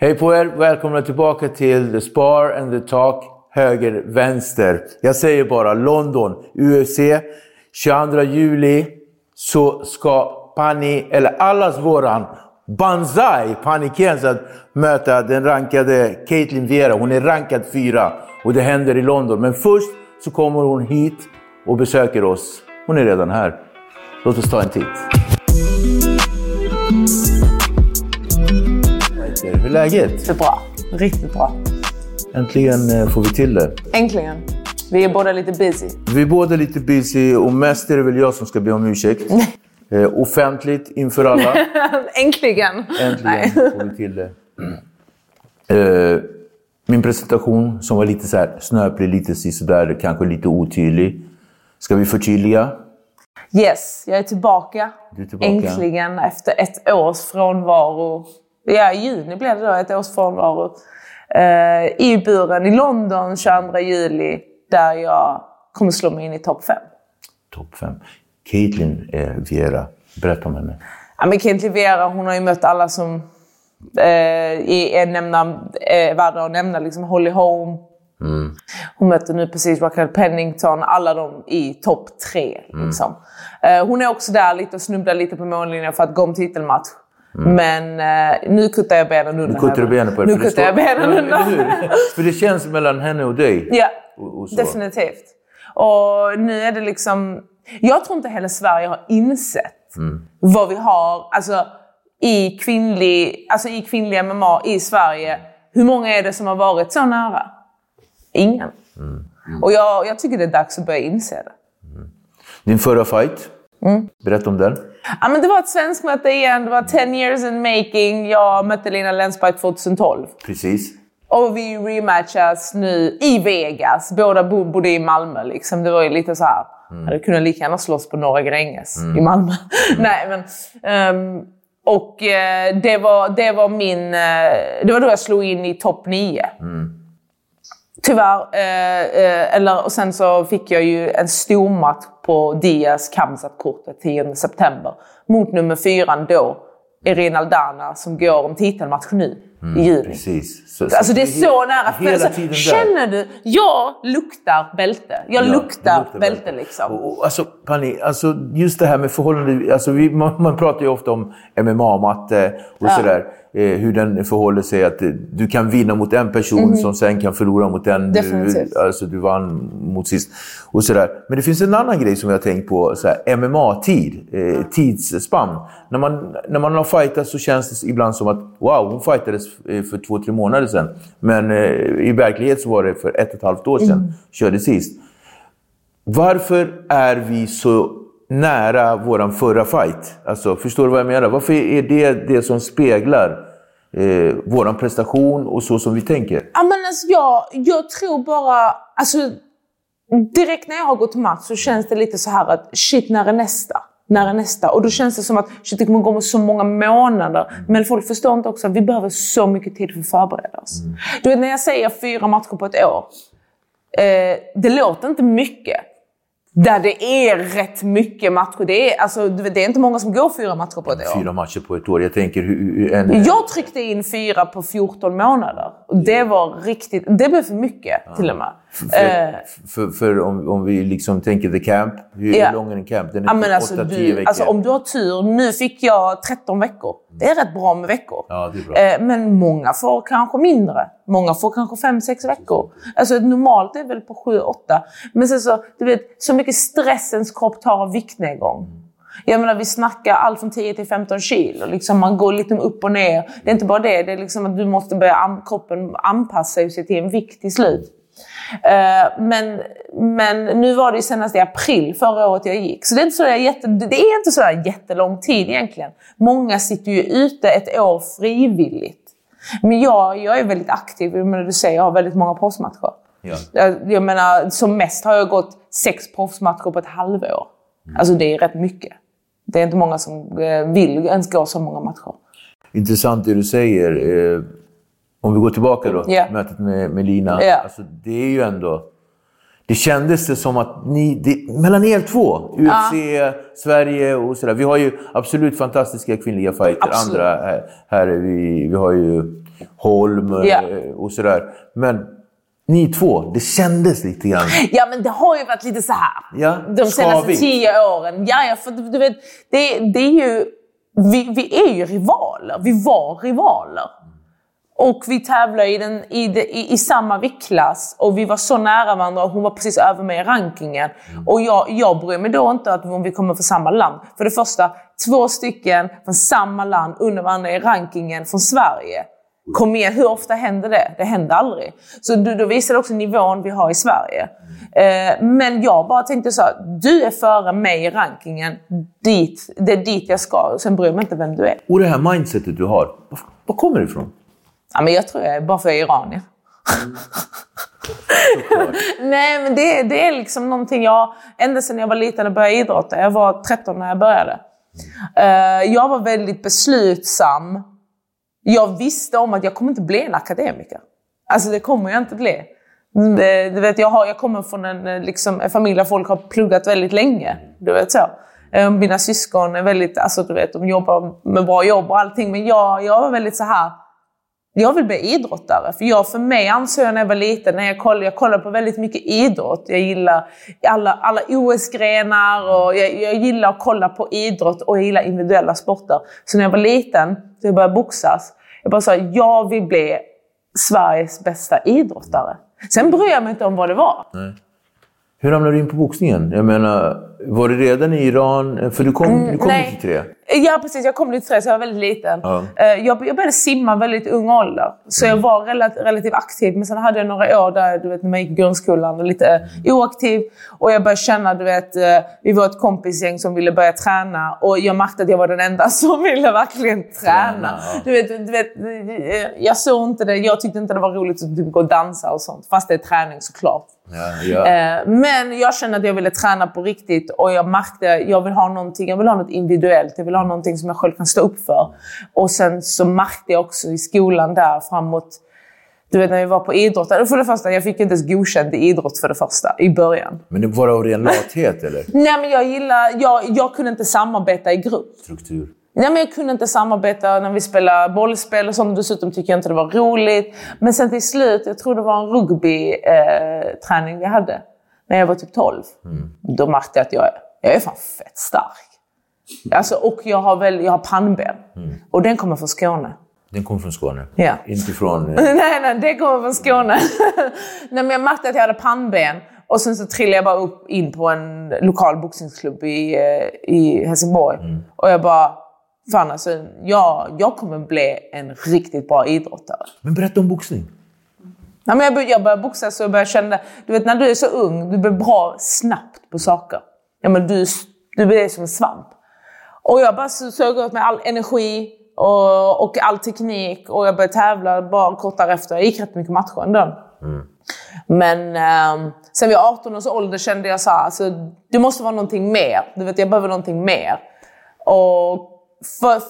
Hej på er! Välkomna tillbaka till The Spar and the Talk höger, vänster. Jag säger bara London, UFC. 22 juli så ska Pani, eller allas våran Banzai, Pani Kienzad, möta den rankade Caitlin Viera. Hon är rankad fyra och det händer i London. Men först så kommer hon hit och besöker oss. Hon är redan här. Låt oss ta en titt. Hur är läget? Det är bra. Riktigt bra. Äntligen eh, får vi till det. Äntligen. Vi är båda lite busy. Vi är båda lite busy och mest är det väl jag som ska be om ursäkt. Eh, offentligt inför alla. Äntligen! Äntligen Nej. får vi till det. Eh, min presentation som var lite så här snöplig, lite sådär, kanske lite otydlig. Ska vi förtydliga? Yes, jag är tillbaka. Du är tillbaka. Äntligen efter ett års frånvaro. Ja, i juni blev det då ett års frånvaro. Eh, I buren i London 22 juli. Där jag kommer slå mig in i topp 5. Topp fem. Caitlin eh, Viera, berätta om henne. Ja, men Kent Vera, hon har ju mött alla som eh, är nämna, eh, värda att nämna. Liksom Holly Holm. Hon mötte nu precis Raquel Pennington. Alla de i topp tre. Liksom. Eh, hon är också där lite och snubblar lite på mållinjen för att gå om titelmatch. Men eh, nu kuttar jag benen undan Nu kuttar du benen på henne. Nu för det kuttar jag benen undan. För det känns mellan henne och dig. Ja, Och- och definitivt. Och nu är det liksom... Jag tror inte hela Sverige har insett Mm. vad vi har alltså, i, kvinnlig, alltså, i kvinnlig MMA i Sverige. Hur många är det som har varit så nära? Ingen. Mm. Och jag, jag tycker det är dags att börja inse det. Din förra fight, berätta om den. Ja, men det var ett svenskt möte igen. Det var 10 years in making. Jag mötte Lina Länsberg 2012. Precis. Och vi rematchas nu i Vegas. Båda bo- bodde i Malmö. Liksom. Det var ju lite så här. Mm. Hade kunnat lika gärna slåss på Norra Gränges i Malmö. Nej, men, ehm, och eh, det, var, det var min... eh, det var då jag slog in i topp 9. Tyvärr. Eh, eh, eller, och sen så fick jag ju en stor match på Diaz Kamsat-kortet 10 september. Mot nummer fyran då, Erin Aldana, som går om titelmatch nu i juni. Precis. Så, Alltså det är så nära. Hela alltså, tiden där. känner du? Jag luktar bälte. Jag Ja, luktar, det bälte liksom. Och, och, alltså, Pani, alltså, just det här med förhållande... Alltså, vi, man, man pratar ju ofta om MMA-matte och sådär. Eh, hur den förhåller sig. Att eh, du kan vinna mot en person som sen kan förlora mot den du, alltså, du vann mot sist. Och sådär. Men det finns en annan grej som jag har tänkt på. MMA-tid. Eh, tidsspann. När man, när man har fightat så känns det ibland som att wow, hon fightades eh, för två, tre månader sedan. Men eh, i verklighet så var det för ett och ett halvt år sedan. Körde sist. Varför är vi så nära våran förra fight? Alltså, förstår du vad jag menar? Varför är det det som speglar eh, våran prestation och så som vi tänker? Ja, men alltså, jag, jag tror bara... Alltså, direkt när jag har gått match så känns det lite så här att shit, när är nästa? När är nästa? Och då känns det som att shit, det kommer gå med så många månader. Men folk förstår inte också att vi behöver så mycket tid för att förbereda oss. Du vet, när jag säger fyra matcher på ett år. Eh, det låter inte mycket. Där det är rätt mycket matcher. Det är, alltså, det är inte många som går fyra matcher på ett år. Fyra matcher på ett år. Jag tänker hur... En, Jag tryckte in fyra på 14 månader. Och det var riktigt... Det blev för mycket till och med. Eh, för, för, för om, om vi liksom tänker the camp. Hur Ja. lång är en camp? Den är Ja, men typ alltså, 8-10 veckor. alltså, om du har tur, nu fick jag 13 veckor. Det är rätt bra med veckor. Ja, det. Eh, men många får kanske mindre. Många får kanske 5-6 veckor. Alltså normalt är väl på 7-8. Men sen så, du vet, så mycket stress ens kropp tar av viktnedgång. Jag menar, vi snackar allt från 10 till 15 kilo. Liksom man går lite upp och ner. Det är inte bara det. Det är liksom att du måste börja kroppen anpassa sig till en vikt till slut. Eh, men, men nu var det ju senast i april förra året jag gick. Så det är inte så jätte, det är inte så jättelång tid egentligen. Många sitter ju ute ett år frivilligt. Men jag, jag är väldigt aktiv. Menar, du säger, jag har väldigt många proffsmatcher. Ja. Jag, jag menar, som mest har jag gått sex proffsmatcher på ett halvår. Alltså det är rätt mycket. Det är inte många som eh, vill ens gå så många matcher. Intressant det du säger. Om vi går tillbaka då, Ja. mötet med, med Lina. Ja. Alltså, det är ju ändå... Det kändes det som att ni, det, mellan er två, UFC, Sverige och sådär. Vi har ju absolut fantastiska kvinnliga fighter. Absolut. Andra här, här är vi, vi har ju Holm Ja. eh, och sådär. Men ni två, det kändes lite grann. Ja, men det har ju varit lite så här. Ja, De senaste skavigt. tio åren. Ja, ja, för du du vet, det, det är ju... Vi, vi är ju rivaler. Vi var rivaler. Och vi tävlade i, den, i, i, i samma viktklass och vi var så nära varandra och hon var precis över mig i rankingen. Och jag, jag bryr mig då inte att om vi kommer från samma land. För det första, två stycken från samma land under varandra i rankingen från Sverige. Kom igen, hur ofta händer det? Det händer aldrig. Så då, då visar det också nivån vi har i Sverige. Eh, men jag bara tänkte så här, du är före mig i rankingen. Dit, det är dit jag ska. Sen bryr jag mig inte vem du är. Och det här mindsetet du har, var, var kommer det ifrån? Ja, men jag tror jag är bara för jag är iranier. Nej, men det, det är liksom någonting jag... Ända sedan jag var liten och började idrotta. Jag var 13 när jag började. Eh, jag var väldigt beslutsam. Jag visste om att jag kommer inte bli en akademiker. Alltså det kommer jag inte bli. Det, du vet, jag, har, jag kommer från en, eh, liksom, en familj där folk har pluggat väldigt länge. Du vet så. Eh, Mina syskon är väldigt, alltså du vet, de jobbar med bra jobb och allting. Men jag, jag var väldigt så här. Jag vill bli idrottare. För, jag, för mig ansåg jag när jag var liten, när jag kollade, jag kollade på väldigt mycket idrott. Jag gillar alla, alla OS-grenar och jag, jag gillar att kolla på idrott och jag gillar individuella sporter. Så när jag var liten, så jag började boxas, jag bara sa jag vill bli Sveriges bästa idrottare. Sen bryr jag mig inte om vad det var. Hur hamnade du in på boxningen? Jag menar, var det redan i Iran? För du kom, du kom Mm, nej. 93. Ja, precis. Jag kom 93, så jag var väldigt liten. Ja. Eh, Jag, jag började simma väldigt ung ålder. Så jag var relativt, relativt aktiv. Men sen hade jag några år där, du vet, när man gick i grundskolan, och lite oaktiv. Och jag började känna, du vet, eh, vi var ett kompisgäng som ville börja träna. Och jag märkte att jag var den enda som ville verkligen träna. Ja. Du vet, du vet, eh, jag såg inte det. Jag tyckte inte det var roligt att typ gå och dansa och sånt. Fast det är träning såklart. Ja, ja. Men jag kände att jag ville träna på riktigt och jag märkte att jag vill ha någonting, jag vill ha något individuellt. Jag vill ha någonting som jag själv kan stå upp för. Och sen så märkte jag också i skolan där framåt, du vet när vi var på idrott. För det första, jag fick inte ens godkänt i idrott för det första, i början. Men det var av ren lathet eller? Nej men jag gillar, jag, jag kunde inte samarbeta i grupp. Struktur. Nej, men jag kunde inte samarbeta när vi spelade bollspel och sånt. Dessutom tycker jag inte det var roligt. Men sen till slut, jag tror det var en rugbyträning vi hade. När jag var typ 12. Då märkte jag att jag jag är fan fett stark. Alltså, och jag har, väl, jag har pannben. Och den kommer från Skåne. Den kom från Skåne. Ja. Inte från... eh, nej, nej, det kommer från Skåne. nej, men jag märkte att jag hade pannben. Och sen så trillade jag bara upp in på en lokal boxningsklubb i, eh, i Helsingborg. Och jag bara, fan alltså, jag, jag kommer bli en riktigt bra idrottare. Men berätta om boxning. Nej, men jag, bör, jag började boxas och jag började känna, du vet när du är så ung, du blir bra snabbt på saker. Ja, men du, du blir som en svamp. Och jag bara sög åt mig all energi och, och all teknik och jag började tävla bara kort därefter. Jag gick rätt mycket matcher ändå. Men eh, sen vid 18 års ålder kände jag så här, alltså, det måste vara någonting mer. Du vet, jag behöver någonting mer. Och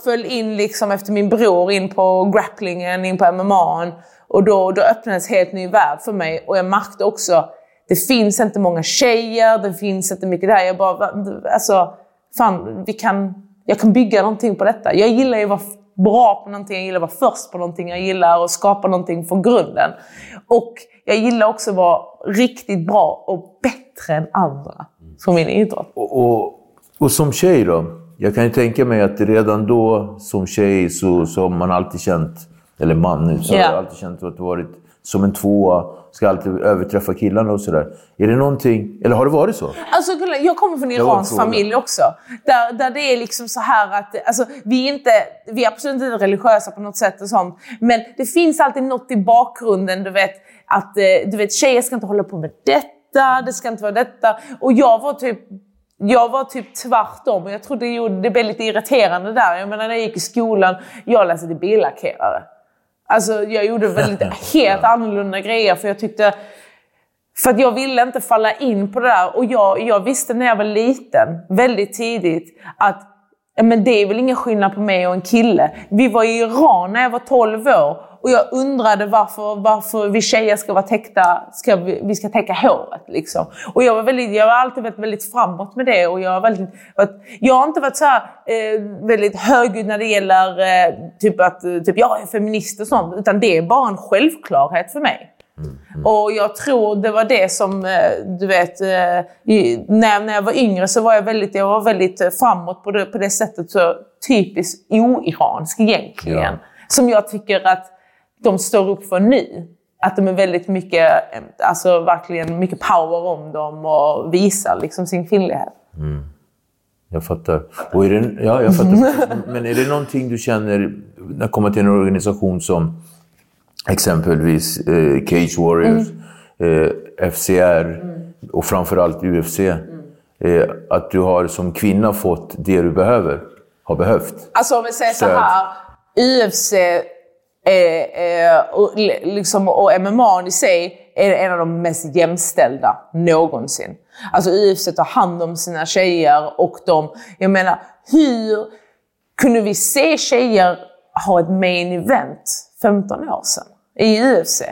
föll in liksom efter min bror in på grapplingen, in på MMA. Och då, då öppnades helt ny värld för mig. Och jag märkte också, det finns inte många tjejer, det finns inte mycket där. Jag bara, alltså, fan, vi kan, jag kan bygga någonting på detta. Jag gillar ju att vara bra på någonting, jag gillar att vara först på någonting, jag gillar att skapa någonting från grunden. Och jag gillar också att vara riktigt bra och bättre än andra för min idrott. Och, och, och som tjej då? Jag kan ju tänka mig att redan då som tjej så, så har man alltid känt, eller man nu, så yeah. har alltid känt att du varit som en tvåa, ska alltid överträffa killarna och sådär. Är det någonting, eller har det varit så? Alltså, jag kommer från en iransk familj också. Där, där det är liksom så här att, alltså, vi, är inte, vi är absolut inte religiösa på något sätt och sånt. Men det finns alltid något i bakgrunden, du vet, att eh, du vet, tjejer ska inte hålla på med detta, det ska inte vara detta. Och jag var typ jag var typ tvärtom och jag tror det, gjorde, det blev lite irriterande där. Jag menar när jag gick i skolan, jag läste till billackerare. Alltså jag gjorde väldigt helt annorlunda grejer för jag tyckte... För att jag ville inte falla in på det där. Och jag, jag visste när jag var liten, väldigt tidigt, att men det är väl ingen skillnad på mig och en kille. Vi var i Iran när jag var 12 år och jag undrade varför, varför vi tjejer ska vara täckta, ska vi, vi ska täcka håret. Liksom. Och jag, var väldigt, jag har alltid varit väldigt framåt med det. Och jag, har väldigt, jag har inte varit så här, eh, väldigt högljudd när det gäller eh, typ att typ, jag är feminist och sånt. Utan det är bara en självklarhet för mig. Mm. Och jag tror det var det som, eh, du vet, eh, när, när jag var yngre så var jag väldigt, jag var väldigt eh, framåt på det, på det sättet. Så typiskt o-iransk egentligen. Ja. Som jag tycker att de står upp för nu. Att de är väldigt mycket, alltså verkligen mycket power om dem och visar liksom sin kvinnlighet. Mm. Jag fattar. Och är det, ja, jag fattar. Men är det någonting du känner när det kommer till en organisation som exempelvis eh, Cage Warriors, mm. eh, FCR mm. och framförallt UFC. Mm. Eh, att du har som kvinna fått det du behöver, har behövt. Alltså om vi säger Stöd. så här. UFC och, liksom, och MMA i sig är en av de mest jämställda någonsin. Alltså UFC tar hand om sina tjejer och de, jag menar, hur kunde vi se tjejer ha ett main event 15 år sedan? i UFC.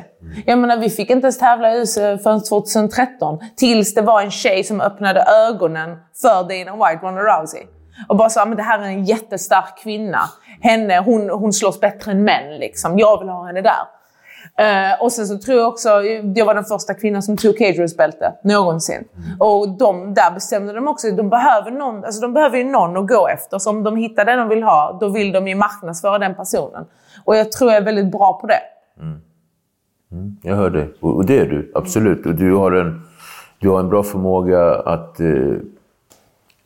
Jag menar, vi fick inte ens tävla i UFC förrän 2013. Tills det var en tjej som öppnade ögonen för Dana White, Ronda Rousey. Och bara sa att det här är en jättestark kvinna. Henne, hon, hon slåss bättre än män. Liksom. Jag vill ha henne där. Uh, och sen så tror jag också, jag var den första kvinnan som tog Caterers bälte någonsin. Mm. Och de, där bestämde de också, de behöver, någon, alltså de behöver ju någon att gå efter. Så om de hittar den de vill ha, då vill de ju marknadsföra den personen. Och jag tror jag är väldigt bra på det. Mm. Mm, jag hör dig. Och, det är du, absolut. Och du har en, du har en bra förmåga att eh,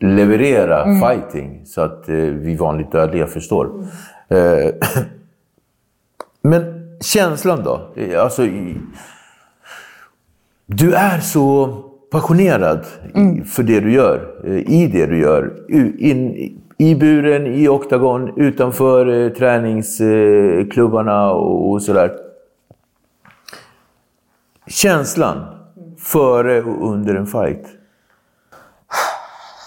leverera mm. fighting så att eh, vi vanligt dödliga förstår. Mm. Eh, men känslan då? Eh, alltså, du är så passionerad mm. för det du gör, eh, i det du gör. In, I buren, i oktagon, utanför eh, träningsklubbarna och, och sådär. Känslan före och under en fight?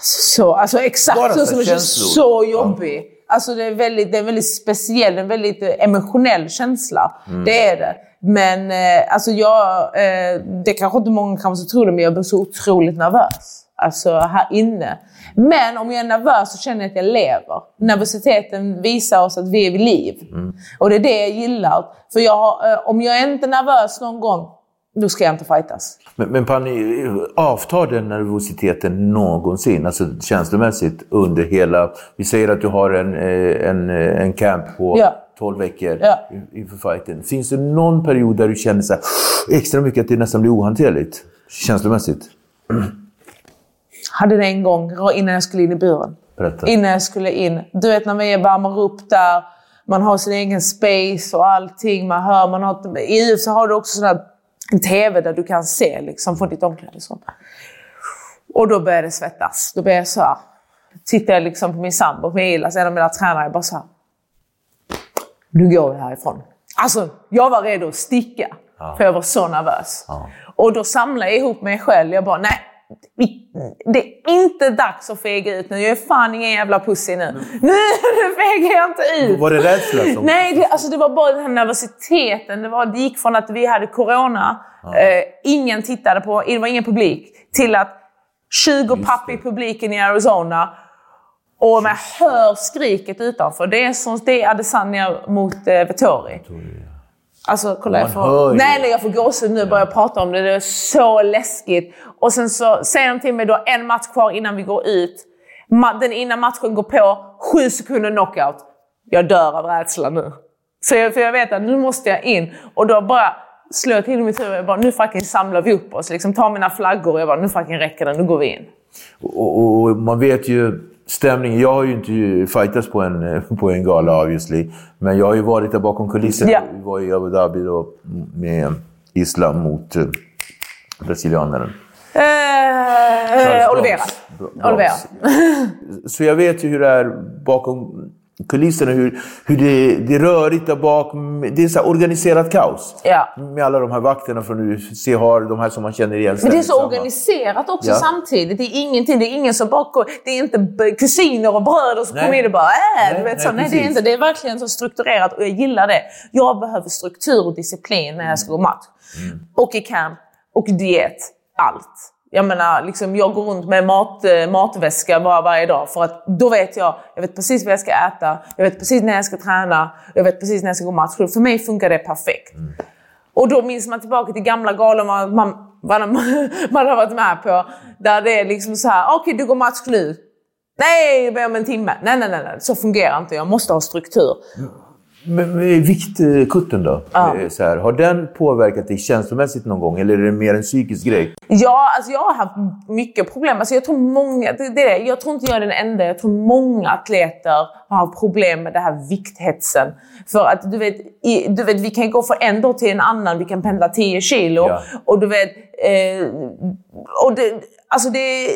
Så, alltså exakt Bara så som det känns så jobbig. Ja. Alltså det är, väldigt, det är en väldigt speciell, en väldigt emotionell känsla. Mm. Det är det. Men eh, alltså jag, eh, det kanske inte många kanske tror det, men jag blir så otroligt nervös. Alltså här inne. Men om jag är nervös så känner jag att jag lever. Nervositeten visar oss att vi är vid liv. Mm. Och det är det jag gillar. För jag, eh, om jag är inte nervös någon gång, då ska jag inte fightas. Men, men Panni, avtar den nervositeten någonsin, alltså känslomässigt, under hela... Vi säger att du har en, eh, en, eh, en camp på ja. 12 veckor ja. inför fighten. Finns det någon period där du känner så här, extra mycket att det nästan blir ohanterligt, känslomässigt? Hade det en gång innan jag skulle in i buren. Berätta. Innan jag skulle in. Du vet när vi värmer upp där, man har sin egen space och allting. Man hör, man har... I UFC har du också sådana en TV där du kan se liksom, från ditt omklädningsrum. Och då började det svettas. Då började jag så här. Tittar jag liksom på min sambo, på Ilas, en av mina tränare, bara så här. Nu går vi härifrån. Alltså, jag var redo att sticka. För jag var så nervös. Och då samlade jag ihop mig själv. Jag bara, nej. Det är inte dags att fega ut nu. Jag är fan ingen jävla pussy nu. Nu, nu fegar jag inte ut. Var det rädsla som... Nej, det, alltså det var bara den här nervositeten. Det, var, det gick från att vi hade corona, eh, ingen tittade på, det var ingen publik, till att 20 papp i publiken i Arizona och man hör skriket utanför. Det är, som, det är Adesanya mot eh, Vettori. Alltså, kolla jag får... Nej, nej, jag får gåshud nu bara jag pratar om det. Det är så läskigt. Och sen så säger de till mig då en match kvar innan vi går ut. Den innan matchen går på, sju sekunder knockout. Jag dör av rädsla nu. Så jag, för jag vet att nu måste jag in. Och då bara slår jag till mitt huvud. Jag bara, nu fucking samlar vi upp oss. Liksom, tar mina flaggor och jag bara, nu fucking räcker det. Nu går vi in. Och, och, och man vet ju stämningen. Jag har ju inte fightats på en, på en gala obviously. Men jag har ju varit där bakom kulisserna. Ja. Vi var i Abu Dhabi då med Islam mot eh, brasilianaren. Eh, Olivera. Bra. Olivera. Så jag vet ju hur det är bakom kulisserna. Hur, hur det, det är rörigt där bak. Det är så organiserat kaos. Ja. Med alla de här vakterna från UFC, har de här som man känner igen. Men det är så samma. organiserat också Ja. samtidigt. Det är ingenting, det är ingen som går- Det är inte kusiner och bröder som kommer in och bara äh, Nej, du vet nej, så. Nej, det är precis. inte. Det är verkligen så strukturerat och jag gillar det. Jag behöver struktur och disciplin när jag ska gå match. Mm. Och i camp, och diet. Allt. Jag menar, liksom, jag går runt med mat, eh, matväska bara varje dag för att då vet jag, jag vet precis vad jag ska äta, jag vet precis när jag ska träna, jag vet precis när jag ska gå match. För mig funkar det perfekt. Och då minns man tillbaka till gamla galor man, man, man, har varit med på. Där det är liksom så här, okej du går match nu. Nej, om en timme. Nej, nej, nej, nej, så fungerar inte. Jag måste ha struktur. Men med viktkutten då? Ja. Eh, Så här, har den påverkat dig känslomässigt någon gång? Eller är det mer en psykisk grej? Ja, alltså jag har haft mycket problem. Alltså jag tror många, det, det är det. Jag tror inte jag är den enda. Jag tror många atleter har problem med det här vikthetsen. För att du vet, i, du vet, vi kan gå från en dag till en annan. Vi kan pendla 10 kilo. Ja. Och du vet, eh, och det, alltså det,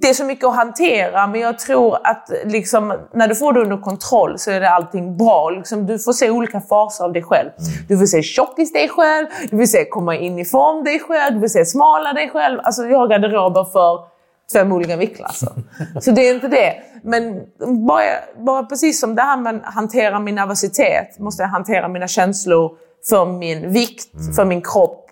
det är så mycket att hantera. Men jag tror att liksom, när du får det under kontroll så är det allting bra. Liksom, du får se olika faser av dig själv. Du får se tjockis dig själv, du får se komma in i form dig själv, du får se smala dig själv. Alltså jag har garderober för fem olika viktklasser. Så det är inte det. Men bara, bara precis som det här med att hantera min nervositet, måste jag hantera mina känslor för min vikt, för min kropp.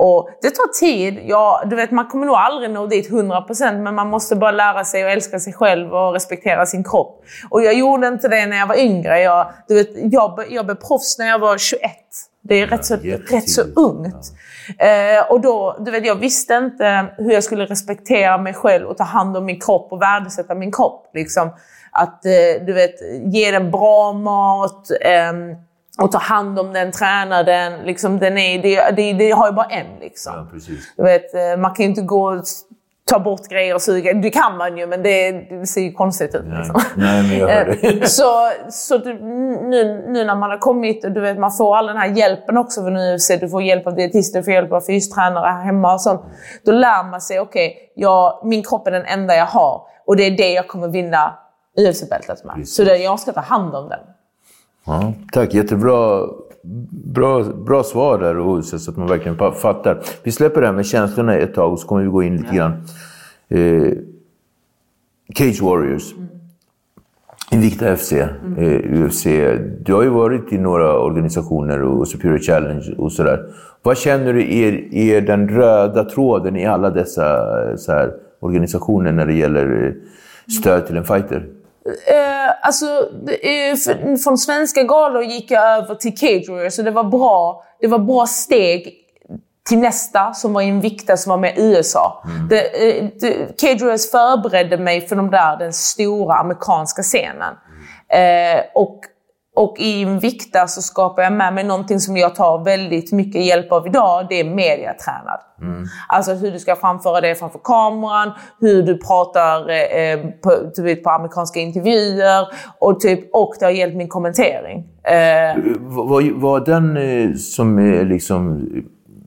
Och det tar tid. Ja, du vet, man kommer nog aldrig nå dit 100% men man måste bara lära sig att älska sig själv och respektera sin kropp. Och jag gjorde inte det när jag var yngre. Jag, du vet, jag, jag blev proffs när jag var 21. Det är rätt, så, rätt så ungt. Eh, och då, du vet, jag visste inte hur jag skulle respektera mig själv och ta hand om min kropp och värdesätta min kropp. Liksom. Att eh, du vet, ge den bra mat ehm, och ta hand om den, träna den. Liksom, den är, det, det, det har ju bara en. Liksom. Ja, precis. Du vet, eh, man kan ju inte gå och ta bort grejer och suga. Det kan man ju, men det, det ser ju konstigt ut. Liksom. Nej, men jag hör det. Så så du, nu, nu när man har kommit och du vet, man får all den här hjälpen också från UFC. Du får hjälp av dietister, du får hjälp av fystränare här hemma och sånt. Då lär man sig, okej, jag- min kropp är den enda jag har. Och det är det jag kommer vinna UFC-bältet med. Precis. Så det, jag ska ta hand om den. Ja, tack, jättebra bra, bra svar där och så att man verkligen fattar. Vi släpper det här med känslorna ett tag och så kommer vi gå in lite grann. Eh, Cage Warriors. Invicta FC, eh, UFC. Du har ju varit i några organisationer och Superior Challenge och sådär. Vad känner du är, är den röda tråden i alla dessa eh, här, organisationer när det gäller eh, stöd till en fighter? Eh, alltså, för- från svenska galor gick jag över till Cage Warriors, så det var bra. Det var bra steg till nästa som var i en vikta som var med USA. Det, eh, det, Cage Warriors förberedde mig för de där, den stora amerikanska scenen. Eh, och, och i vikta så skapar jag med mig någonting som jag tar väldigt mycket hjälp av idag. Det är mediatränad. Alltså hur du ska framföra det framför kameran, hur du pratar eh, på, du vet, på amerikanska intervjuer och, typ, och det har hjälpt min kommentering. Eh, Vad vad- vad den eh, som är liksom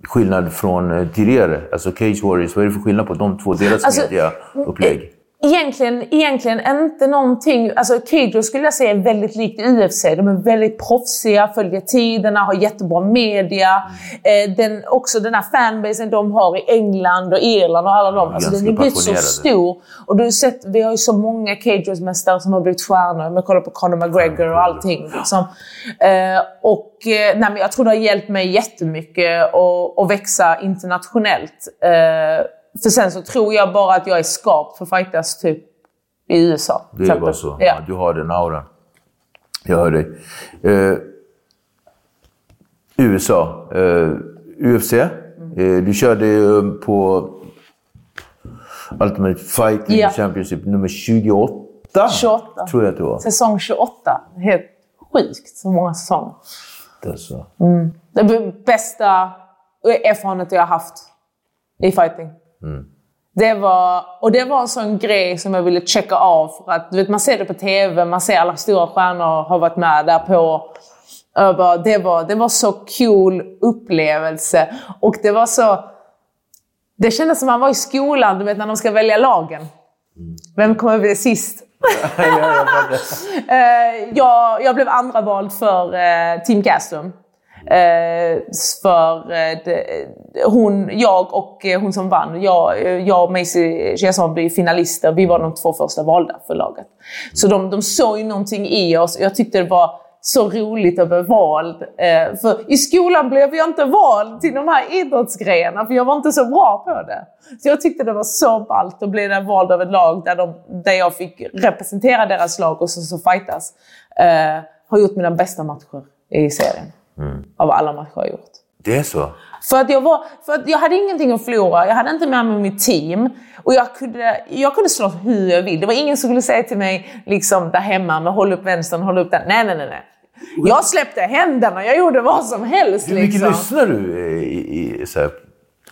skillnad från eh, tidigare? Alltså Cage Warriors, vad är det för skillnad på de två, deras Alltså, mediaupplägg? Egentligen, egentligen inte någonting... Alltså Kegro skulle jag säga är väldigt likt UFC. De är väldigt proffsiga, följer tiderna, har jättebra media. Eh, den, också den här fanbasen de har i England och Irland och alla dem. Alltså, den har blivit så stor. Och du har sett, vi har ju så många Kegros-mästare som har blivit stjärnor. Om jag kollar på Conor McGregor och allting. Liksom. Eh, och eh, nej, men jag tror det har hjälpt mig jättemycket att, att växa internationellt. Eh, för sen så tror jag bara att jag är skapt för fightas typ i USA. Det är bara så. Ja. Du har den auran. Jag hör dig. Uh, USA. Uh, UFC. Mm. Uh, du körde på Ultimate Fighting ja. Championship nummer 28. 28. Tror jag att det var. Säsong 28. Helt sjukt så många säsonger. Det är så. Mm. Det bästa erfarenhet jag har haft i fighting. Mm. Det var, och det var en sån grej som jag ville checka av. För att, du vet, man ser det på TV, man ser alla stora stjärnor har varit med där på. Bara, det, var, det var så cool upplevelse. Och det var så... Det kändes som att man var i skolan, du vet när de ska välja lagen. Vem kommer bli sist? Eh, jag, jag blev andra vald för eh, Team Gaston. Eh, för eh, det, hon, jag och eh, hon som vann, jag, eh, jag och Macy Chiasson blev finalister. Vi var de två första valda för laget. Så de, de såg ju någonting i oss. Jag tyckte det var så roligt att bli vald. Eh, för i skolan blev jag inte vald till de här idrottsgrejerna för jag var inte så bra på det. Så jag tyckte det var så ballt att bli vald av ett lag där, de, där jag fick representera deras lag och så, så fightas. Eh, har gjort mina bästa matcher i serien. Mm. Av alla matcher jag gjort. Det är så? För att, jag var, för att jag hade ingenting att förlora. Jag hade inte med mig mitt team. Och jag kunde, jag kunde slåss hur jag vill. Det var ingen som skulle säga till mig liksom där hemma, med håll upp vänstern, håll upp den. Nej, nej, nej. nej. Jag släppte händerna, jag gjorde vad som helst. Hur mycket liksom. lyssnar du i, i, så här,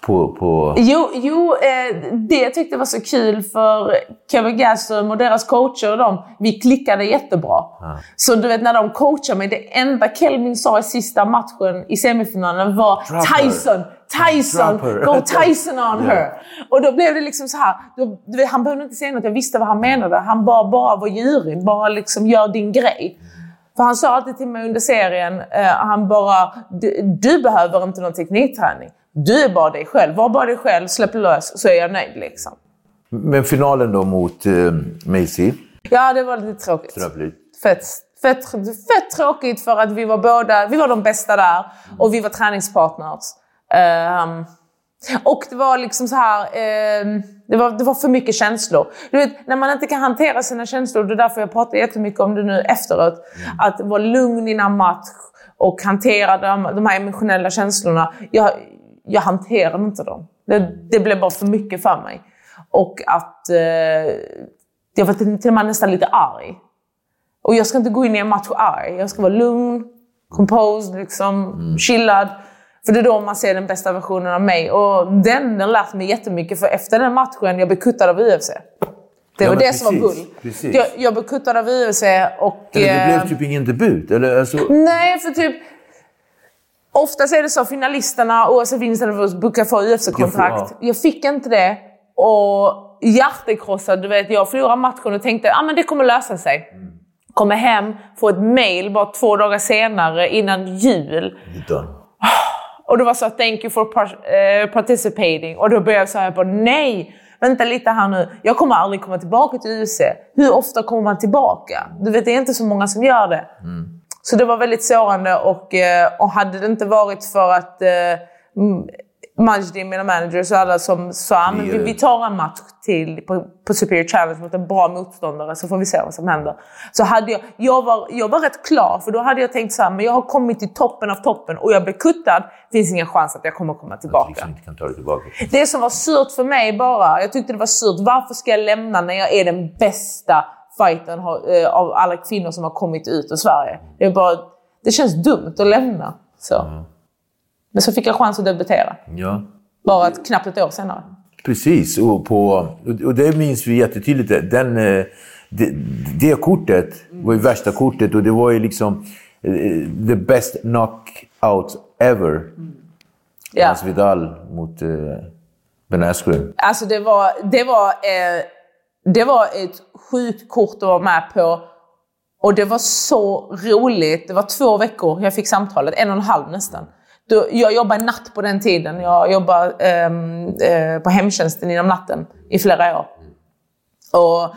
på, på... Jo, jo eh, det jag tyckte var så kul för Kevin Gaston och deras coacher och dem, vi klickade jättebra. Ah. Så du vet när de coachade mig, det enda Kelvin sa i sista matchen i semifinalen var Drop Tyson, Tyson, go Tyson on her. Yeah. Och då blev det liksom så här, då, vet, han behövde inte säga något, jag visste vad han menade. Han bara, bara var djurig, bara liksom gör din grej. För han sa alltid till mig under serien, eh, han bara, du, du behöver inte någon teknikträning. Du är bara dig själv. Var bara dig själv, släpp lös, så är jag nöjd. Liksom. Men finalen då mot uh, Macy? Ja, det var lite tråkigt. Tråkigt. Fett, fett, fett tråkigt för att vi var båda vi var de bästa där och vi var träningspartners. Um, och det var liksom så här, um, det, var, det var för mycket känslor. Du vet, när man inte kan hantera sina känslor, det är därför jag pratar jättemycket om det nu efteråt. Mm. Att vara lugn innan match och hantera de, de här emotionella känslorna. Jag, jag hanterade inte dem. Det, det blev bara för mycket för mig. Och att eh, jag var till, till och med nästan lite arg. Och jag ska inte gå in i en match arg. Jag ska vara lugn, composed, liksom, mm. chillad. För det är då man ser den bästa versionen av mig. Och den har lärt mig jättemycket. För efter den matchen, jag blev kuttad av UFC. Det var ja, det precis, som var bull. Jag, jag blev kuttad av UFC och... Eller det blev eh, typ ingen debut? Eller, alltså... Nej, för typ... Oftast är det så, finalisterna, oavsett vinst eller förlust, brukar få UFC-kontrakt. Jag fick inte det. Och hjärtekrossad, du vet. Jag förlorade matchen och tänkte att ah, det kommer lösa sig. Mm. Kommer hem, får ett mail bara två dagar senare innan jul. Och det var så thank you for uh, participating. Och då började jag säga på nej, vänta lite här nu. Jag kommer aldrig komma tillbaka till UFC. Hur ofta kommer man tillbaka? Du vet, det är inte så många som gör det. Mm. Så det var väldigt sårande och, eh, och hade det inte varit för att eh, Majdi, mina managers och alla som sa att vi, vi tar en match till på, på Superior Challenge mot en bra motståndare så får vi se vad som händer. Så hade jag, jag, var, jag var rätt klar för då hade jag tänkt så här, men jag har kommit till toppen av toppen och jag blev kuttad. finns ingen chans att jag kommer komma tillbaka. Liksom inte kan ta det, tillbaka. det som var surt för mig bara, jag tyckte det var surt. Varför ska jag lämna när jag är den bästa fighten eh, av alla kvinnor som har kommit ut ur Sverige. Det, är bara, det känns dumt att lämna. Så. Mm. Men så fick jag chans att debutera. Ja. Bara ett, knappt ett år senare. Precis, och, på, och det minns vi jättetydligt. Den, eh, det, det kortet var ju värsta kortet och det var ju liksom eh, the best knockout ever. Mm. Ja. Vidal mot uh, Ben Askren. Alltså det var... Det var eh, det var ett sjukt kort att vara med på. Och det var så roligt. Det var två veckor jag fick samtalet, en och en halv nästan. Jag jobbade natt på den tiden. Jag jobbade ehm, eh, på hemtjänsten inom natten i flera år. Och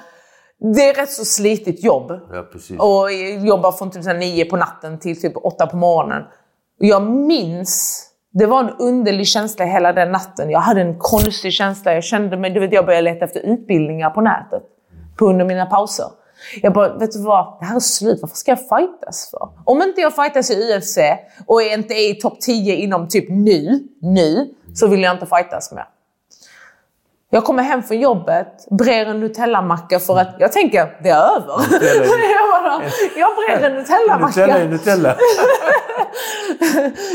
det är rätt så slitigt jobb. Ja. Och jag jobbar från typ nio på natten till typ åtta på morgonen. Jag minns, det var en underlig känsla hela den natten. Jag hade en konstig känsla. Jag kände mig, du vet, jag började leta efter utbildningar på nätet. På under mina pauser. Jag bara, vet du vad? Det här är slut. Varför ska jag fightas för? Om inte jag fightas i UFC och inte är i topp 10 inom typ nu, nu, så vill jag inte fightas mer. Jag kommer hem från jobbet, brer en Nutella-macka för att jag tänker, det är över. Nutella jag, bara, jag brer en Nutella-macka. Nutella är Nutella.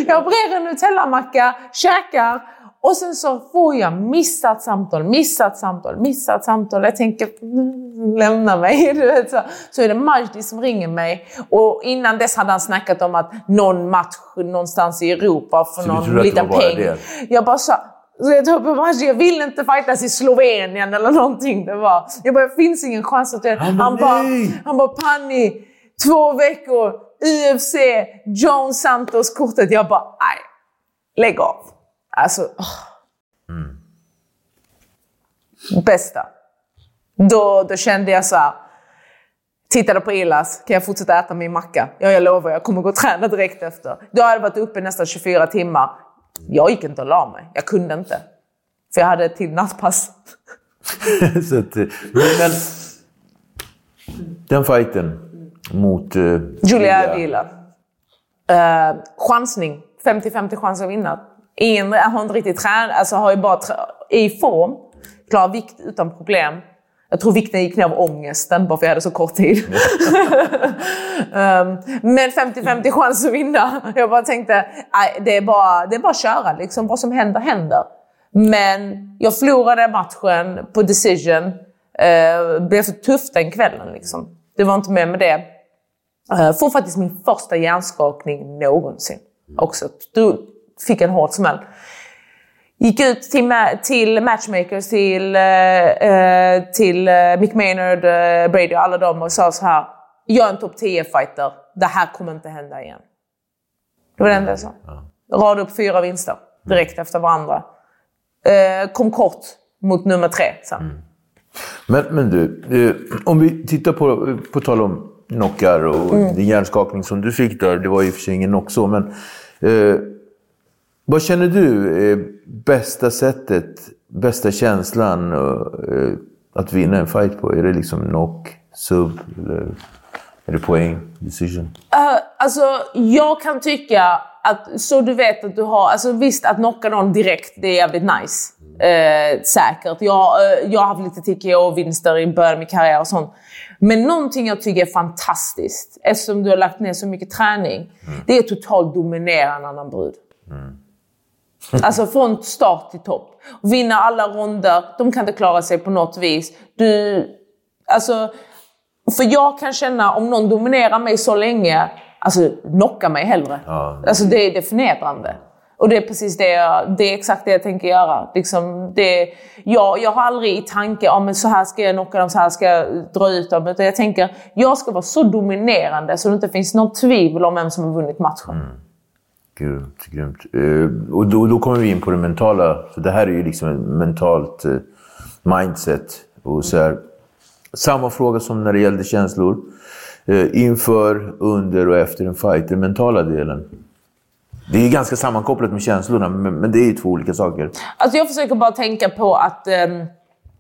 Jag brer en Nutella-macka, käkar och sen så får jag missat samtal, missat samtal, missat samtal. Jag tänker, mm, lämna mig. Du vet, så. så är det Majdi som ringer mig. Och innan dess hade han snackat om att någon match någonstans i Europa för Så någon liten peng. det? Jag bara sa, så jag, tror på Majdi, jag vill inte fightas i Slovenien eller någonting. Det var. Jag bara, det finns ingen chans att jag... Han bara, Han bara, nej. han bara, Panni, två veckor, UFC, John Santos-kortet. Jag bara, nej, lägg av. Alltså, åh. Bästa. Då, då kände jag så här, tittade på Ilas, kan jag fortsätta äta min macka? Ja, jag lovar, jag kommer gå och träna direkt efter. Då hade jag varit uppe nästan 24 timmar. Jag gick inte och la mig, jag kunde inte. För jag hade ett till nattpass. så att, eh, men, den fighten mot uh, Julia Avila. Uh, chansning. 50-50 chans att vinna. Ingen, har inte riktigt tränat, alltså har ju bara i form. Klar vikt utan problem. Jag tror vikten gick ner av ångesten bara för jag hade så kort tid. um, men 50-50 chans att vinna. Jag bara tänkte, nej, det är bara, det är bara att köra. Liksom, vad som händer, händer. Men jag förlorade matchen på decision. Uh, blev så tufft den kvällen. Liksom. Det var inte mer med det. Uh, får faktiskt min första hjärnskakning någonsin. Också. Du fick en hård smäll. Gick ut till, ma- till matchmakers, till, eh, eh, till eh, Mick Maynard, eh, Brady och alla dem och sa så här. Jag är en topp 10-fighter. Det här kommer inte hända igen. Det var det enda jag sa. Rada upp fyra vinster direkt efter varandra. Eh, kom kort mot nummer tre sen. Men, men du, eh, om vi tittar på, på tal om knockar och Mm. din hjärnskakning som du fick där. Det var ju för sig ingen knock så, men eh, vad känner du är bästa sättet, bästa känslan eh, att vinna en fight på? Är det liksom knock, sub eller är det poäng, decision? Uh, alltså, jag kan tycka att, så du vet att du har, alltså visst att knocka någon direkt, det är jävligt nice. Eh, säkert. Jag, eh, jag har haft lite TKO-vinster i början av min karriär och sånt. Men någonting jag tycker är fantastiskt, eftersom du har lagt ner så mycket träning, det är totalt dominera en annan brud. Alltså från start till topp. Vinna alla ronder, de kan inte klara sig på något vis. Du, alltså, för jag kan känna om någon dominerar mig så länge, alltså knocka mig hellre. Ja. Alltså det är det är förnedrande. Och det är precis det jag, det är exakt det jag tänker göra. Liksom det, jag, jag har aldrig i tanke, ja, men så här ska jag knocka dem, så här ska jag dra ut dem. Utan jag tänker, jag ska vara så dominerande så det inte finns något tvivel om vem som har vunnit matchen. Grymt, grymt. Och då, då kommer vi in på det mentala. För det här är ju liksom ett mentalt eh, mindset. Och så här, samma fråga som när det gällde känslor. Eh, inför, under och efter en fight. Den mentala delen. Det är ju ganska sammankopplat med känslorna, men, men det är ju två olika saker. Alltså jag försöker bara tänka på att um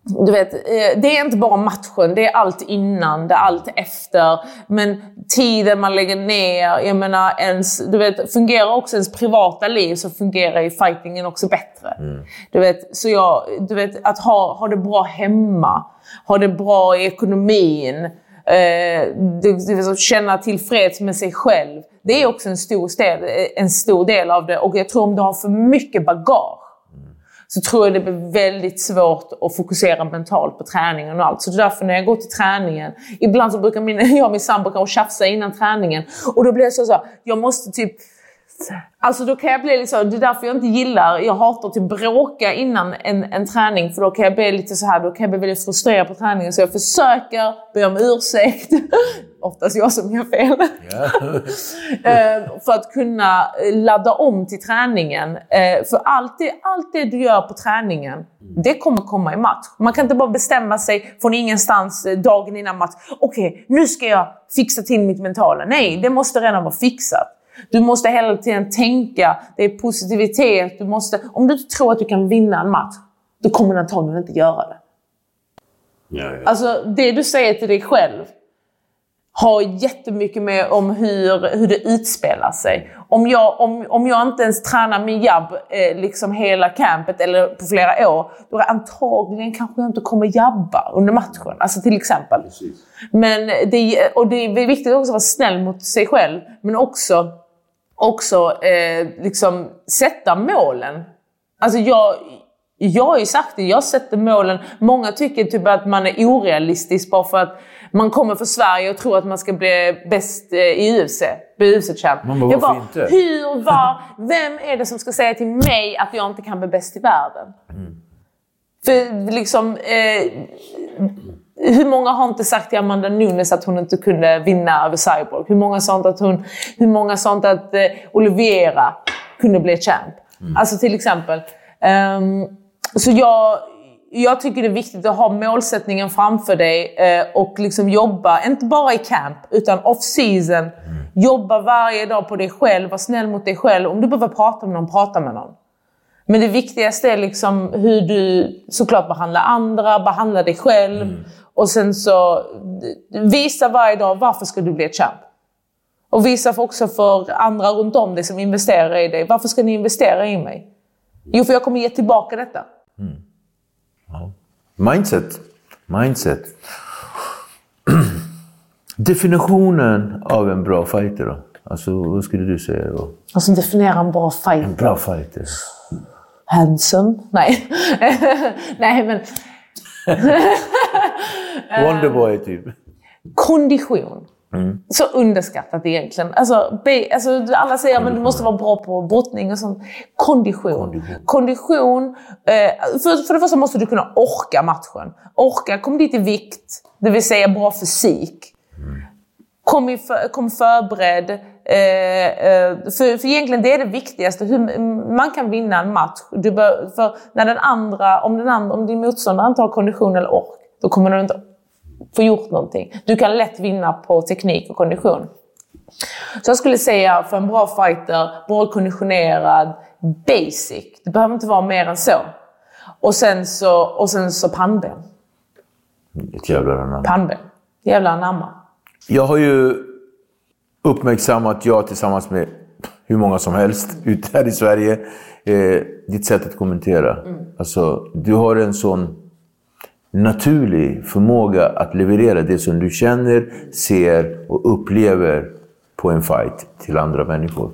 du vet, eh, det är inte bara matchen, det är allt innan, det är allt efter. Men tiden man lägger ner, jag menar, ens, du vet, fungerar också ens privata liv så fungerar ju fightingen också bättre. Du vet, så jag, du vet, att ha, ha det bra hemma, ha det bra i ekonomin, eh, du, du känna tillfreds med sig själv. Det är också en stor, del, en stor del av det. Och jag tror om du har för mycket bagage så tror jag det blir väldigt svårt att fokusera mentalt på träningen och allt. Så det är därför när jag går till träningen, ibland så brukar min, jag och min sambo kanske tjafsa innan träningen. Och då blir det så, så här, jag måste typ Alltså då kan jag bli liksom, det är därför jag inte gillar, jag hatar att bråka innan en, en träning för då kan jag bli lite så här, då kan jag bli väldigt frustrerad på träningen så jag försöker be om ursäkt. Oftast jag som gör fel. Eh, för att kunna ladda om till träningen. Eh, för allt det, allt det du gör på träningen, det kommer komma i match. Man kan inte bara bestämma sig från ingenstans eh, dagen innan match. Okej, okay, nu ska jag fixa till mitt mentala. Nej, det måste redan vara fixat. Du måste hela tiden tänka, det är positivitet. Du måste, om du inte tror att du kan vinna en match, då kommer du antagligen inte göra det. Ja, ja. Alltså, det du säger till dig själv har jättemycket med om hur, hur det utspelar sig. Om jag, om, om jag inte ens tränar min jabb eh, liksom hela campet eller på flera år, då är antagligen kanske jag inte kommer jabba under matchen. Alltså till exempel. Precis. Men det, och det är viktigt också att vara snäll mot sig själv, men också också eh, liksom sätta målen. Alltså jag, jag har ju sagt det, jag sätter målen. Många tycker typ att man är orealistisk bara för att man kommer för Sverige och tror att man ska bli bäst eh, i UFC. Bli UFC-champ. Jag bara, inte? hur, var, vem är det som ska säga till mig att jag inte kan bli bäst i världen? Mm. För liksom, eh, hur många har inte sagt till Amanda Nunes att hon inte kunde vinna över Cyborg? Hur många sa inte att, hon, hur många sa att eh, Oliviera kunde bli champ? Mm. Alltså till exempel. Um, så jag, jag tycker det är viktigt att ha målsättningen framför dig eh, och liksom jobba, inte bara i camp, utan off-season. Mm. Jobba varje dag på dig själv, var snäll mot dig själv. Om du behöver prata med någon, prata med någon. Men det viktigaste är liksom hur du såklart behandlar andra, behandlar dig själv. Mm. Och sen så visa varje dag varför ska du bli ett champ. Och visa också för andra runt om dig som investerar i dig. Varför ska ni investera i mig? Jo, för jag kommer ge tillbaka detta. Mm. Ja. Mindset. Mindset. Definitionen av en bra fighter då? Alltså, vad skulle du säga då? Alltså definiera en bra fighter? En bra fighter. Handsome? Nej. Nej, men... Wonderboy typ. Kondition. Mm. Så underskattat egentligen. Alltså, be, alltså, alla säger att du måste vara bra på brottning och sånt. Kondition. Kondition. Kondition eh, för, för det första måste du kunna orka matchen. Orka, kom dit i vikt, det vill säga bra fysik. Mm. Kom, i för, kom förberedd. Eh, eh, för, för egentligen det är det viktigaste, hur man kan vinna en match. Du bör, för när den andra, om, den andra, om din motståndare inte har kondition eller ork, då kommer du inte få gjort någonting. Du kan lätt vinna på teknik och kondition. Så jag skulle säga för en bra fighter, bra konditionerad, basic. Det behöver inte vara mer än så. Och sen så, och sen så pannben. Ett jävla anamma. Pannben. Jävla anamma. Jag har ju uppmärksammat, jag tillsammans med hur många som helst ute här i Sverige, eh, ditt sätt att kommentera. Mm. Alltså, du har en sån naturlig förmåga att leverera det som du känner, ser och upplever på en fight till andra människor.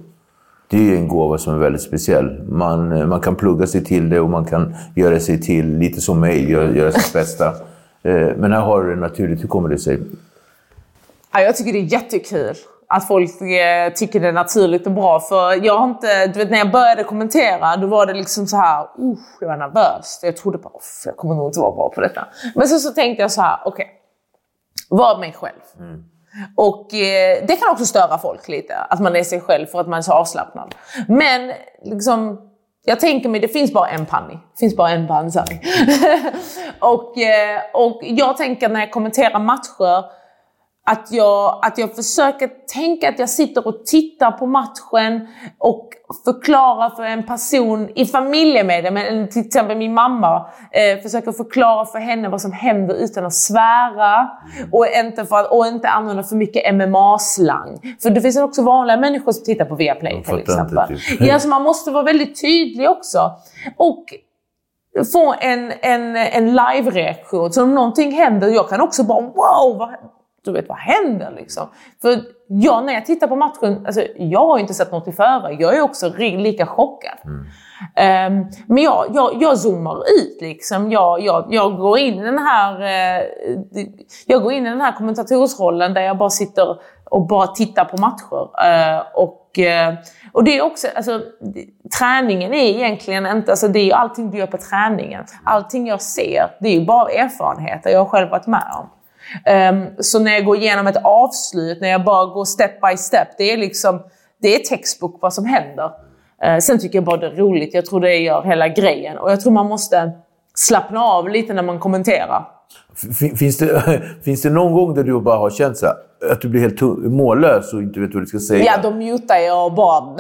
Det är en gåva som är väldigt speciell. Man, man kan plugga sig till det och man kan göra sig till, lite som mig, göra, göra sitt bästa. Eh, men här har du det naturligt. Hur kommer det sig? jag tycker det är jättekul att folk eh, tycker det är naturligt och bra. För jag har inte, du vet när jag började kommentera då var det liksom så här, uh, jag var nervös. Jag trodde bara, jag kommer nog inte vara bra på detta. Men sen så, tänkte jag så här, okej, okay, var mig själv. Mm. Och eh, det kan också störa folk lite, att man är sig själv för att man är så avslappnad. Men liksom, jag tänker mig, det finns bara en panni. Det finns bara en pansari. och, eh, och jag tänker när jag kommenterar matcher att jag, att jag försöker tänka att jag sitter och tittar på matchen och förklarar för en person i familjemedlem, till exempel min mamma, eh, försöker förklara för henne vad som händer utan att svära och inte, för, och inte använda för mycket MMA-slang. För det finns också vanliga människor som tittar på Viaplay till exempel. Ja, så man måste vara väldigt tydlig också. Och få en, en, en live-reaktion. Så om någonting händer, jag kan också bara wow, vad, du vet, vad händer liksom? För jag, när jag tittar på matchen, alltså, jag har ju inte sett något i förväg. Jag är också lika chockad. Mm. Um, men jag, jag, jag zoomar ut liksom. Jag, jag, jag, går in i den här, uh, jag går in i den här kommentatorsrollen där jag bara sitter och bara tittar på matcher. Uh, och, uh, och det är också, alltså, träningen är egentligen inte, alltså det är ju allting du gör på träningen. Allting jag ser, det är ju bara erfarenheter jag har själv varit med om. Um, så när jag går igenom ett avslut, när jag bara går step by step, det är liksom, det är textbook vad som händer. Uh, sen tycker jag bara det är roligt, jag tror det gör hela grejen. Och jag tror man måste slappna av lite när man kommenterar. Finns det, finns det någon gång där du bara har känt så här, att du blir helt mållös och inte vet vad du ska säga? Ja, då mutar jag och bara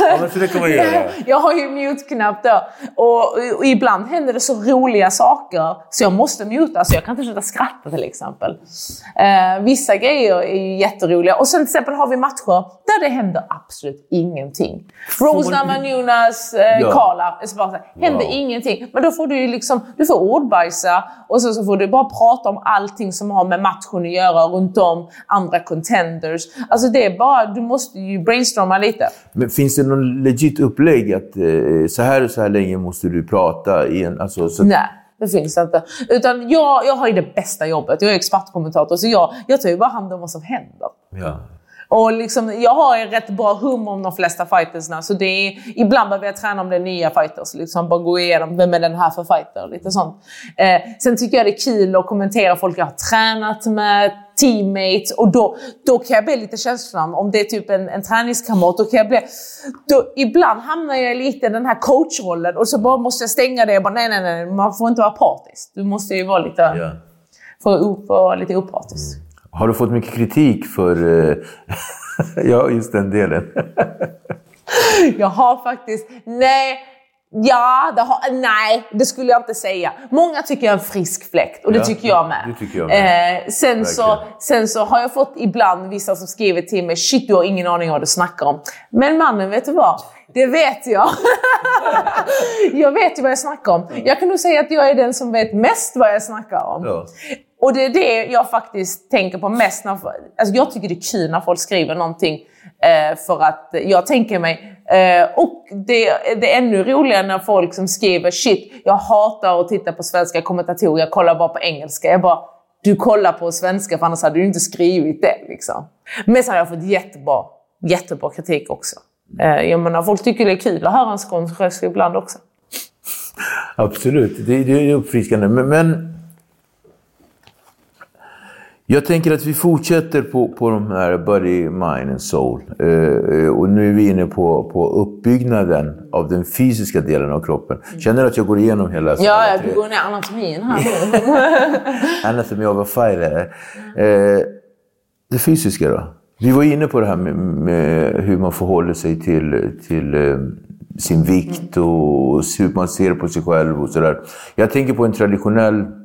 ja, men så det kan man göra. Jag har ju mute-knapp då. Och, och, ibland händer det så roliga saker så jag måste muta. Så jag kan inte sluta skratta till exempel. Uh, vissa grejer är ju jätteroliga. Och sen till exempel har vi matcher där det händer absolut ingenting. Rose Namajunas, uh, ja. Kala, så bara så här, händer wow. ingenting. Men då får du ju liksom, du får ordbajsa och så, så får du bara prata om allting som har med matchen att göra runt om, andra contenders. Alltså det är bara, du måste ju brainstorma lite. Men finns det någon legit upplägg att eh, så här och så här länge måste du prata i en... Alltså, så... Nej. Det finns inte. Utan jag, jag har ju det bästa jobbet. Jag är expertkommentator, så jag, jag tar ju bara hand om vad som händer. Ja. Och liksom, jag har en rätt bra hum om de flesta fightersna. Så det är, ibland behöver jag träna om det är nya fighters. Liksom bara gå igenom vem är den här för fighter. Lite sånt. Eh, sen tycker jag det är kul att kommentera folk jag har tränat med, teammates. Och då, då kan jag bli lite känslosam. Om det är typ en, en träningskamrat, då kan jag bli... Då, ibland hamnar jag lite i den här coachrollen och så bara måste jag stänga det och bara nej, nej, nej. Man får inte vara partisk. Du måste ju vara lite... Yeah. Få, vara lite opartisk. Har du fått mycket kritik för eh, ja, just den delen? jag har faktiskt... Nej, Ja, det har, nej, det skulle jag inte säga. Många tycker jag är en frisk fläkt och det ja, tycker jag med. Det tycker jag med. Eh, sen, så, sen så har jag fått ibland vissa som skriver till mig “Shit, du har ingen aning om vad du snackar om”. Men mannen, vet du vad? Det vet jag. jag vet ju vad jag snackar om. Jag kan nog säga att jag är den som vet mest vad jag snackar om. Ja. Och det är det jag faktiskt tänker på mest. När, alltså jag tycker det är kul när folk skriver någonting eh, för att jag tänker mig... Eh, och det, det är ännu roligare när folk som skriver “Shit, jag hatar att titta på svenska kommentatorer, jag kollar bara på engelska”. Jag bara “Du kollar på svenska för annars hade du inte skrivit det”. Liksom. Men sen har jag fått jättebra, jättebra kritik också. Eh, jag menar, folk tycker det är kul att höra en skånsk röst ibland också. Absolut, det, det är uppfriskande. men, men jag tänker att vi fortsätter på, på de här Body, Mind and Soul. Uh, och nu är vi inne på, på uppbyggnaden av den fysiska delen av kroppen. Känner du att jag går igenom hela... Ja, du går ner anatomin här Anatomy of a fighter. Uh, det fysiska då? Vi var inne på det här med, med hur man förhåller sig till, till uh, sin vikt och hur man ser på sig själv och sådär. Jag tänker på en traditionell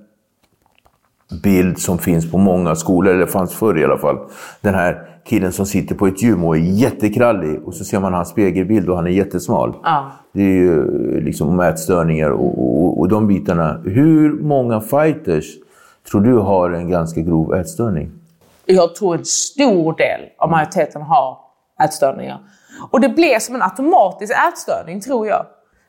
bild som finns på många skolor, eller fanns förr i alla fall. Den här killen som sitter på ett gym och är jättekrallig och så ser man hans spegelbild och han är jättesmal. Ja. Det är ju liksom ätstörningar och, och, och de bitarna. Hur många fighters tror du har en ganska grov ätstörning? Jag tror en stor del av majoriteten har ätstörningar. Och det blir som en automatisk ätstörning, tror jag.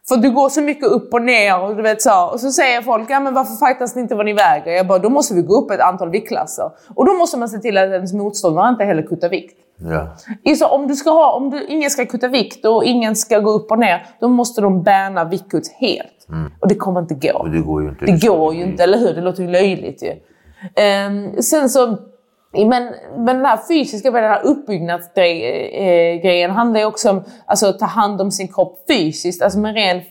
För du går så mycket upp och ner och du vet så. Och så säger folk, ja men varför fightas ni inte vad ni väger? Jag bara, då måste vi gå upp ett antal viktklasser. Och då måste man se till att ens motståndare inte heller kuttar vikt. Ja. Så om du ska ha, om du, ingen ska kutta vikt och ingen ska gå upp och ner, då måste de bärna viktkut helt. Mm. Och det kommer inte gå. Och det går ju inte. Det går ju inte, eller hur? Det låter ju löjligt ju. Um, sen så men, men den här fysiska, den här uppbyggnadsgrejen handlar ju också om alltså, att ta hand om sin kropp fysiskt, alltså med ren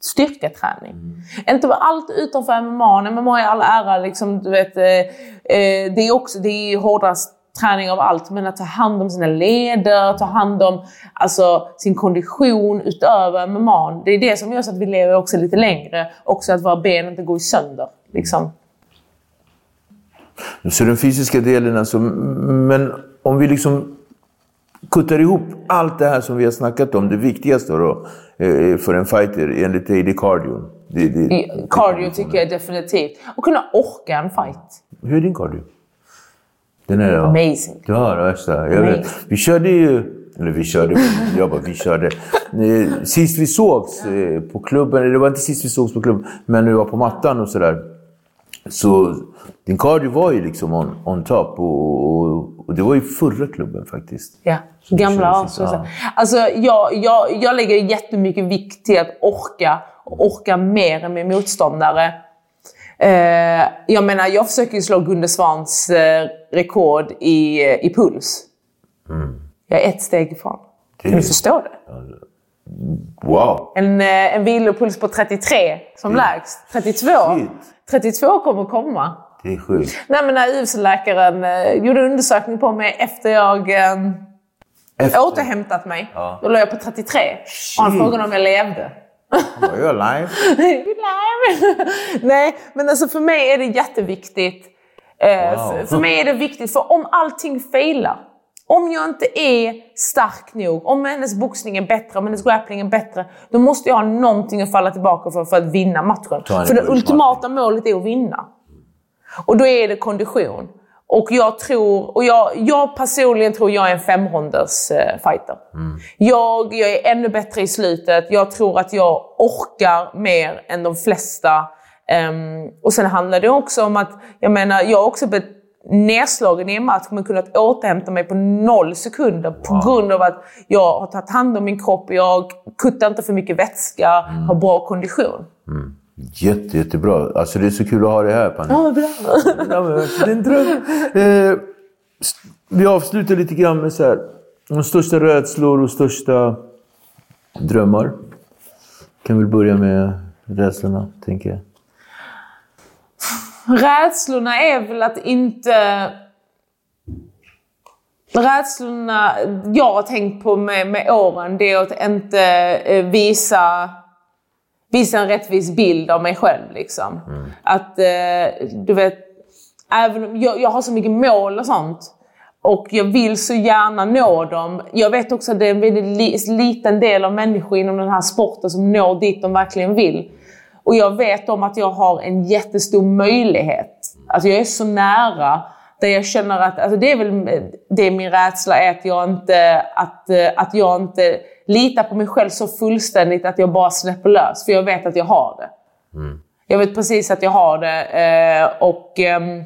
styrketräning. Mm. Inte allt utanför MMA, MMA är all ära, liksom, du vet, eh, eh, det är också det är hårdast träning av allt, men att ta hand om sina leder, ta hand om alltså, sin kondition utöver MMA. Det är det som gör så att vi lever också lite längre. Också att våra ben inte går sönder. Liksom. Så den fysiska delen alltså, men om vi liksom kuttar ihop allt det här som vi har snackat om, det viktigaste då eh, för en fighter enligt dig, det är cardio. Det, det, cardio tycker jag definitivt. Och kunna orka en fight. Hur är din cardio? Den är Amazing. Ja, det värsta. Jag vet, vi körde ju... Eller vi körde, jag bara vi körde. Eh, sist vi sågs eh, på klubben, det var inte sist vi sågs på klubben, men när vi var på mattan och sådär. Så din cardio var ju liksom on, on top och, och, och det var ju förra klubben faktiskt. Ja, gamla Arsenal. inte- Alltså, jag, jag, jag lägger jättemycket vikt till att orka. Och orka mer än min motståndare. Eh, jag menar, jag försöker ju slå Gunde Svans eh, rekord i, i puls. Jag är ett steg ifrån. Kan du förstå det? Wow! En, eh, en vilopuls på 33 som lägst. 32. Shit. 32 kommer komma. Det är sjukt. Nej, men när UFC-läkaren eh, gjorde undersökning på mig efter jag eh, Efter, återhämtat mig. Då låg jag på 33. Och han Shit. frågade om jag levde. var jag live? Nej, men alltså för mig är det jätteviktigt. Eh, Wow. för, för mig är det viktigt, för om allting failar, om jag inte är stark nog, om hennes boxning är bättre, om hennes grappling är bättre, då måste jag ha någonting att falla tillbaka för, för att vinna matchen. För det ultimata målet är att vinna. Och då är det kondition. Och jag tror, och jag, jag personligen tror jag är en femronders eh, fighter. Jag, jag är ännu bättre i slutet. Jag tror att jag orkar mer än de flesta. Ehm, och sen handlar det också om att, jag menar, jag har också blivit nedslagen i en match men kunnat återhämta mig på noll sekunder på grund av att jag har tagit hand om min kropp, jag kuttar inte för mycket vätska, har bra kondition. Jätte, jättebra. Alltså det är så kul att ha dig här Panny. Ja, bra. Ja, men det är en dröm. Eh, vi avslutar lite grann med så här, de största rädslor och största drömmar. Kan väl börja med rädslorna, tänker jag. Rädslorna är väl att inte... Rädslorna jag har tänkt på med, med åren, det är att inte eh, visa, visa en rättvis bild av mig själv. Liksom. Att, eh, du vet, även jag, jag har så mycket mål och sånt. Och jag vill så gärna nå dem. Jag vet också att det är en väldigt li, liten del av människor inom den här sporten som når dit de verkligen vill. Och jag vet om att jag har en jättestor möjlighet. Alltså jag är så nära. Där jag känner att, alltså det är väl det är min rädsla är att jag inte, att, att jag inte litar på mig själv så fullständigt att jag bara släpper lös. För jag vet att jag har det. Jag vet precis att jag har det. Eh, och ehm,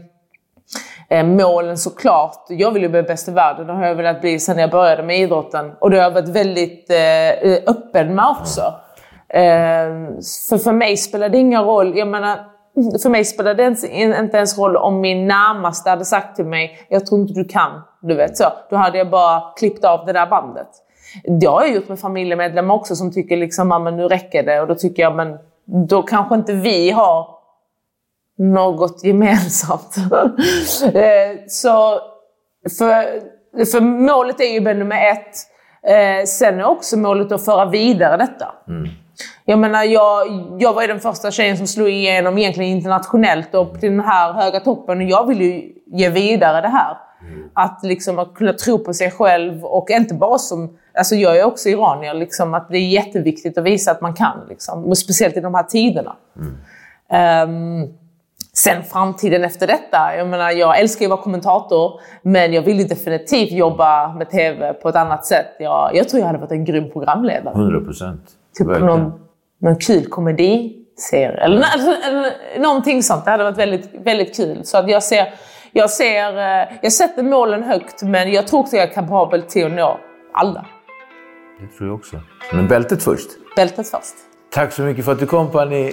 eh, målen såklart. Jag vill ju bli bäst i världen. Det har jag velat bli sedan jag började med idrotten. Och det har jag varit väldigt eh, öppen med också. Eh, för för mig spelar det ingen roll. Jag menar, för mig spelar det inte inte ens roll om min närmaste hade sagt till mig “jag tror inte du kan”. Du vet så. Då hade jag bara klippt av det där bandet. Det har jag gjort med familjemedlemmar också som tycker liksom “mamma nu räcker det” och då tycker jag men då kanske inte vi har något gemensamt. Eh, så för, för målet är ju nummer ett. Eh, sen är också målet att föra vidare detta. Jag menar, jag, jag var ju den första tjejen som slog igenom egentligen internationellt och till den här höga toppen. Och jag vill ju ge vidare det här. Att, liksom, att kunna tro på sig själv och inte bara som... Alltså jag är också iranier, liksom, att det är jätteviktigt att visa att man kan. Liksom, speciellt i de här tiderna. Ehm, sen framtiden efter detta. Jag menar, jag älskar ju att vara kommentator, men jag vill ju definitivt jobba med TV på ett annat sätt. Jag, jag tror jag hade varit en grym programledare. 100 procent. Typ någon, någon kul komediserie. Eller, alltså, eller någonting sånt. Det hade varit väldigt, väldigt kul. Så att jag ser... Jag, ser, eh, jag sätter målen högt, men jag tror också jag är kapabel till att nå alla. Det tror jag också. Men bältet först. Bältet först. Tack så mycket för att du kom Panny.